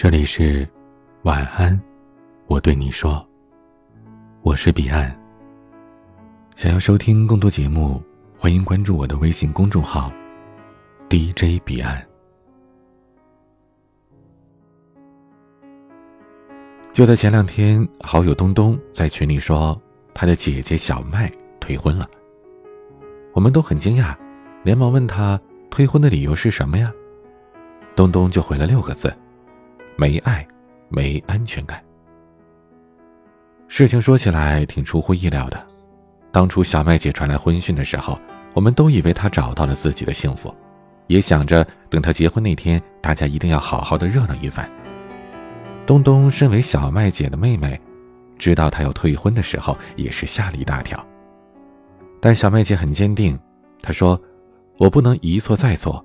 这里是晚安，我对你说，我是彼岸。想要收听更多节目，欢迎关注我的微信公众号 DJ 彼岸。就在前两天，好友东东在群里说，他的姐姐小麦退婚了。我们都很惊讶，连忙问他退婚的理由是什么呀？东东就回了六个字：没爱，没安全感。事情说起来挺出乎意料的，当初小麦姐传来婚讯的时候，我们都以为她找到了自己的幸福，也想着等她结婚那天，大家一定要好好的热闹一番。东东身为小麦姐的妹妹，知道她要退婚的时候，也是吓了一大跳。但小麦姐很坚定，她说：“我不能一错再错，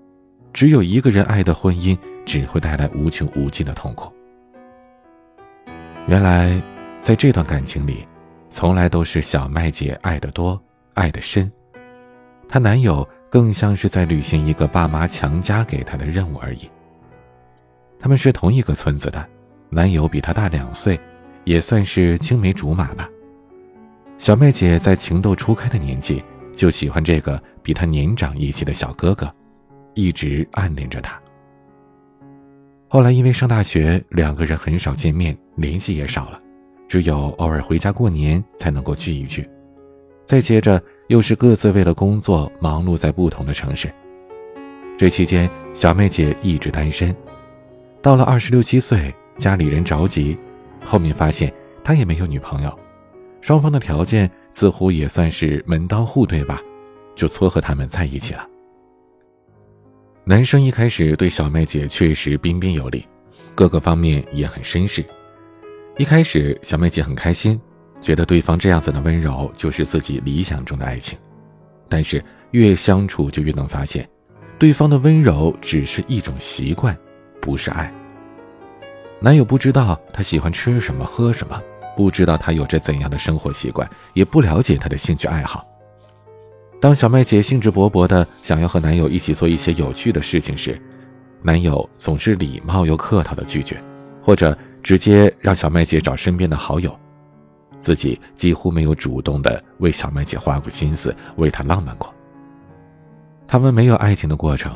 只有一个人爱的婚姻只会带来无穷无尽的痛苦。”原来，在这段感情里，从来都是小麦姐爱的多，爱的深，她男友更像是在履行一个爸妈强加给她的任务而已。他们是同一个村子的，男友比她大两岁，也算是青梅竹马吧。小麦姐在情窦初开的年纪就喜欢这个比她年长一些的小哥哥，一直暗恋着他。后来因为上大学，两个人很少见面，联系也少了，只有偶尔回家过年才能够聚一聚。再接着又是各自为了工作忙碌在不同的城市。这期间，小妹姐一直单身，到了二十六七岁，家里人着急，后面发现她也没有女朋友。双方的条件似乎也算是门当户对吧，就撮合他们在一起了。男生一开始对小麦姐确实彬彬有礼，各个方面也很绅士。一开始小麦姐很开心，觉得对方这样子的温柔就是自己理想中的爱情。但是越相处就越能发现，对方的温柔只是一种习惯，不是爱。男友不知道她喜欢吃什么喝什么。不知道他有着怎样的生活习惯，也不了解他的兴趣爱好。当小麦姐兴致勃勃的想要和男友一起做一些有趣的事情时，男友总是礼貌又客套的拒绝，或者直接让小麦姐找身边的好友，自己几乎没有主动的为小麦姐花过心思，为她浪漫过。他们没有爱情的过程，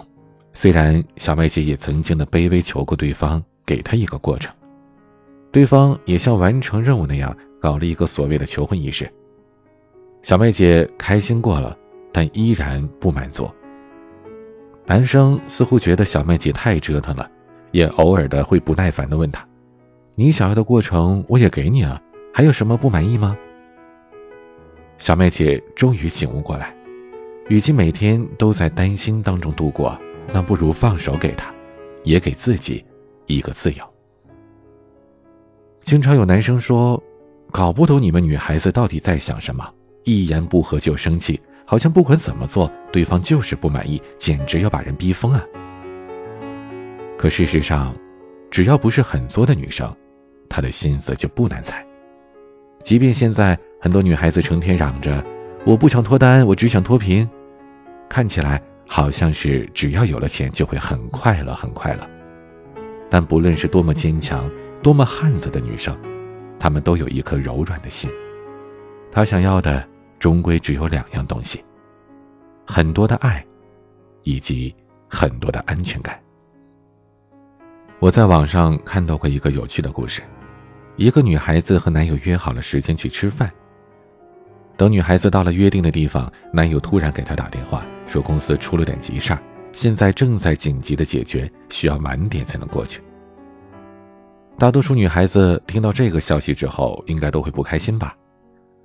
虽然小麦姐也曾经的卑微求过对方给她一个过程。对方也像完成任务那样搞了一个所谓的求婚仪式。小麦姐开心过了，但依然不满足。男生似乎觉得小麦姐太折腾了，也偶尔的会不耐烦的问她：“你想要的过程我也给你了，还有什么不满意吗？”小麦姐终于醒悟过来，与其每天都在担心当中度过，那不如放手给他，也给自己一个自由。经常有男生说，搞不懂你们女孩子到底在想什么，一言不合就生气，好像不管怎么做，对方就是不满意，简直要把人逼疯啊。可事实上，只要不是很作的女生，她的心思就不难猜。即便现在很多女孩子成天嚷着“我不想脱单，我只想脱贫”，看起来好像是只要有了钱就会很快乐，很快乐。但不论是多么坚强。多么汉子的女生，她们都有一颗柔软的心。她想要的终归只有两样东西：很多的爱，以及很多的安全感。我在网上看到过一个有趣的故事：一个女孩子和男友约好了时间去吃饭。等女孩子到了约定的地方，男友突然给她打电话，说公司出了点急事儿，现在正在紧急的解决，需要晚点才能过去。大多数女孩子听到这个消息之后，应该都会不开心吧？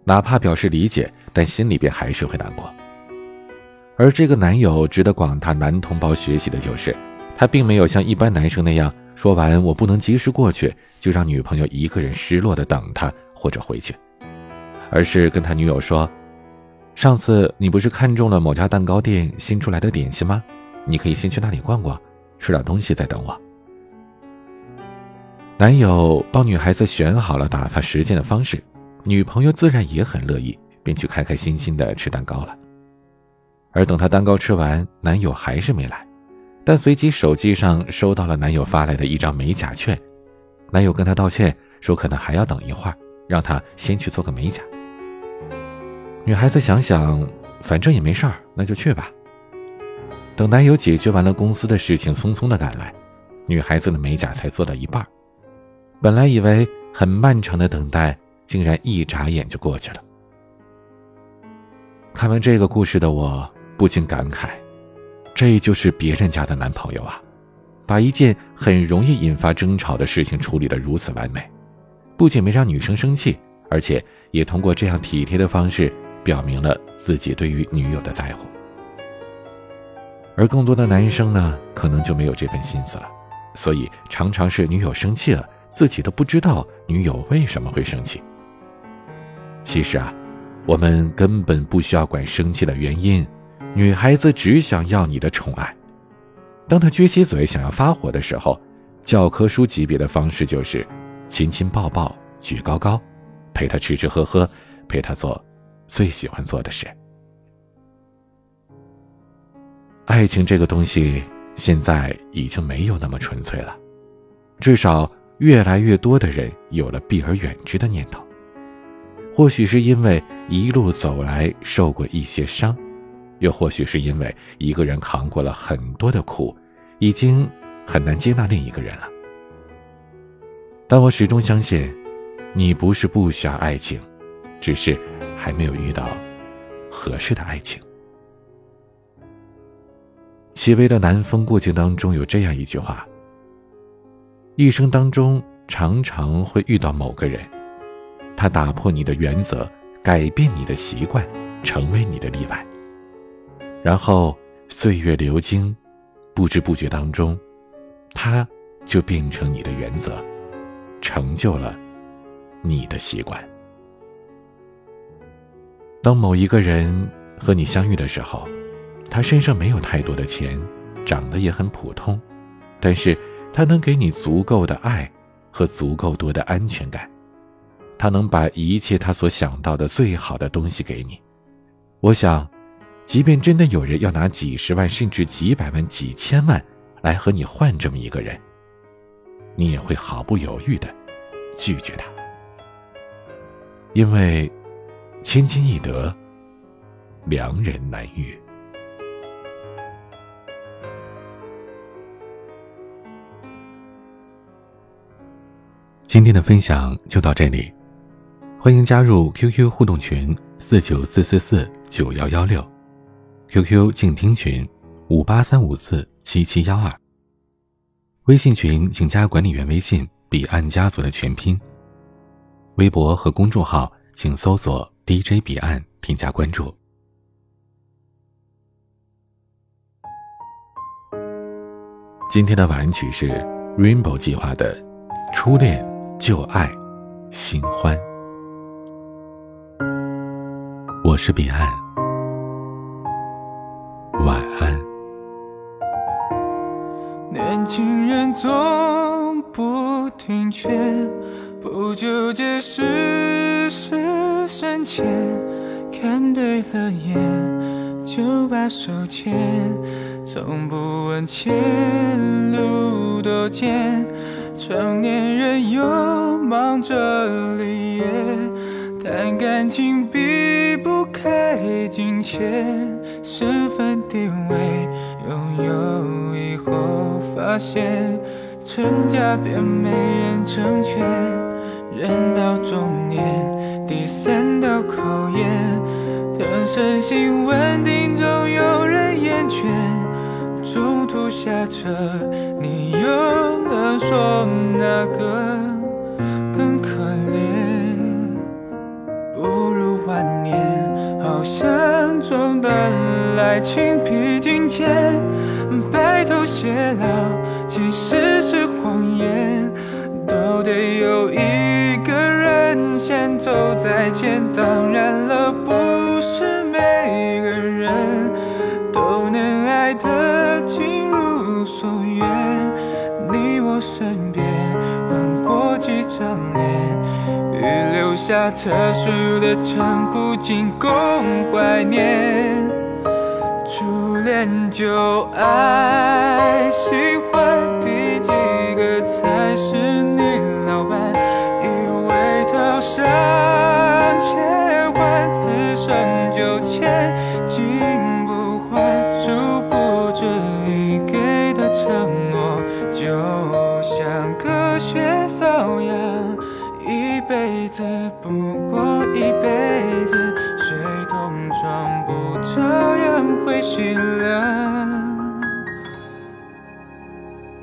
哪怕表示理解，但心里边还是会难过。而这个男友值得广大男同胞学习的就是，他并没有像一般男生那样说完我不能及时过去，就让女朋友一个人失落的等他或者回去，而是跟他女友说：“上次你不是看中了某家蛋糕店新出来的点心吗？你可以先去那里逛逛，吃点东西再等我。”男友帮女孩子选好了打发时间的方式，女朋友自然也很乐意，便去开开心心的吃蛋糕了。而等她蛋糕吃完，男友还是没来，但随即手机上收到了男友发来的一张美甲券，男友跟她道歉，说可能还要等一会儿，让她先去做个美甲。女孩子想想，反正也没事儿，那就去吧。等男友解决完了公司的事情，匆匆的赶来，女孩子的美甲才做到一半。本来以为很漫长的等待，竟然一眨眼就过去了。看完这个故事的我，不禁感慨：这就是别人家的男朋友啊，把一件很容易引发争吵的事情处理得如此完美，不仅没让女生生气，而且也通过这样体贴的方式，表明了自己对于女友的在乎。而更多的男生呢，可能就没有这份心思了，所以常常是女友生气了，自己都不知道女友为什么会生气。其实啊。我们根本不需要管生气的原因，女孩子只想要你的宠爱。当她撅起嘴想要发火的时候，教科书级别的方式就是亲亲抱抱举高高，陪她吃吃喝喝，陪她做最喜欢做的事。爱情这个东西现在已经没有那么纯粹了，至少越来越多的人有了避而远之的念头。或许是因为一路走来受过一些伤，又或许是因为一个人扛过了很多的苦，已经很难接纳另一个人了。但我始终相信，你不是不需要爱情，只是还没有遇到合适的爱情。细微的南风过境当中有这样一句话：一生当中常常会遇到某个人。他打破你的原则，改变你的习惯，成为你的例外。然后岁月流经，不知不觉当中，他就变成你的原则，成就了你的习惯。当某一个人和你相遇的时候，他身上没有太多的钱，长得也很普通，但是他能给你足够的爱和足够多的安全感。他能把一切他所想到的最好的东西给你，我想，即便真的有人要拿几十万甚至几百万、几千万来和你换这么一个人，你也会毫不犹豫的拒绝他，因为千金易得，良人难遇。今天的分享就到这里。欢迎加入 QQ 互动群四九四四四九幺幺六，QQ 静听群五八三五四七七幺二。微信群请加管理员微信“彼岸家族”的全拼。微博和公众号请搜索 “DJ 彼岸”添加关注。今天的晚安曲是 Rainbow 计划的《初恋旧爱新欢》。我是彼岸，晚安。年轻人总不听劝，不纠结世事深浅，看对了眼就把手牵，从不问前路多艰，成年人又忙着立业，但感情避。不开金钱，身份地位拥有以后，发现成家便没人成全。人到中年，第三道考验，等身心稳定，总有人厌倦。中途下车，你又能说哪个好像中断了爱情披荆剑，白头偕老其实是谎言，都得有一个人先走在前。当然了，不是每个人都能爱得尽如所愿，你我身边换过几张。下特殊的称呼，仅供怀念。初恋、旧爱、喜欢，第几个才是你老伴，以为套上千换，此生就千辈子不过一辈子，水桶装不照样会心凉。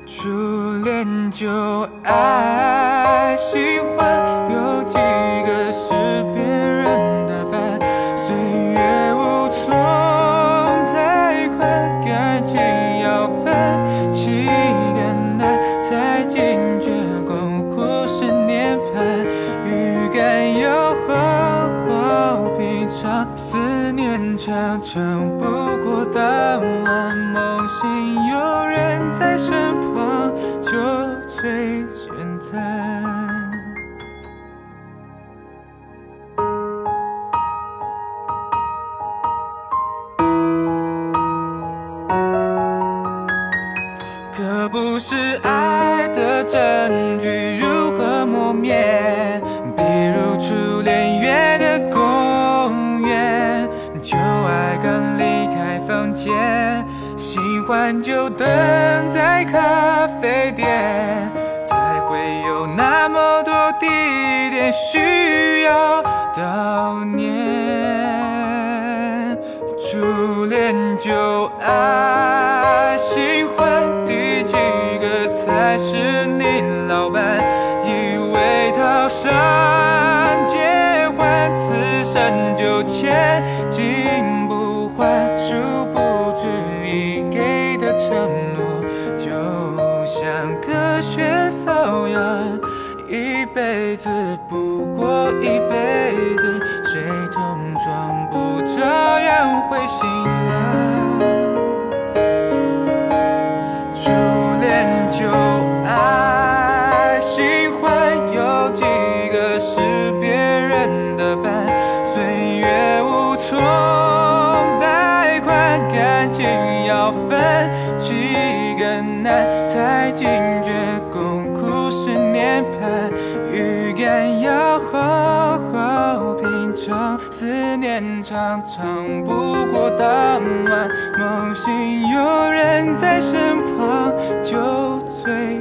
初恋就爱喜欢，有几个是别人的伴？岁月无从太快，感情要分清，撑不过当晚，梦醒有人在身旁，就最简单。可不是爱的证据开房间，新欢就等在咖啡店，才会有那么多地点需要悼念。初恋就爱一辈子，水桶装不照样会心凉。初恋旧爱喜欢，有几个是别人的伴？岁月无从贷款，感情要分，几个难，才惊觉共苦十年盼，预感要，思念常常不过当晚，梦醒有人在身旁，就最。